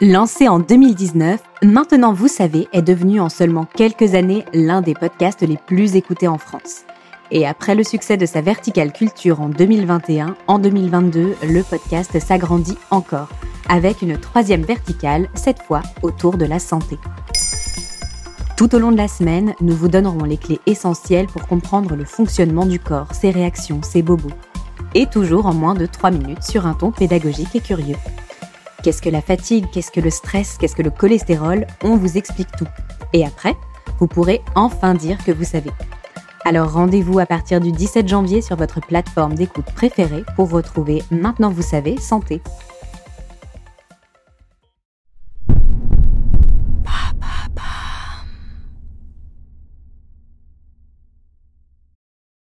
Lancé en 2019, Maintenant vous savez est devenu en seulement quelques années l'un des podcasts les plus écoutés en France. Et après le succès de sa verticale culture en 2021, en 2022, le podcast s'agrandit encore, avec une troisième verticale, cette fois autour de la santé. Tout au long de la semaine, nous vous donnerons les clés essentielles pour comprendre le fonctionnement du corps, ses réactions, ses bobos. Et toujours en moins de 3 minutes sur un ton pédagogique et curieux. Qu'est-ce que la fatigue? Qu'est-ce que le stress? Qu'est-ce que le cholestérol? On vous explique tout. Et après, vous pourrez enfin dire que vous savez. Alors rendez-vous à partir du 17 janvier sur votre plateforme d'écoute préférée pour retrouver Maintenant vous savez santé.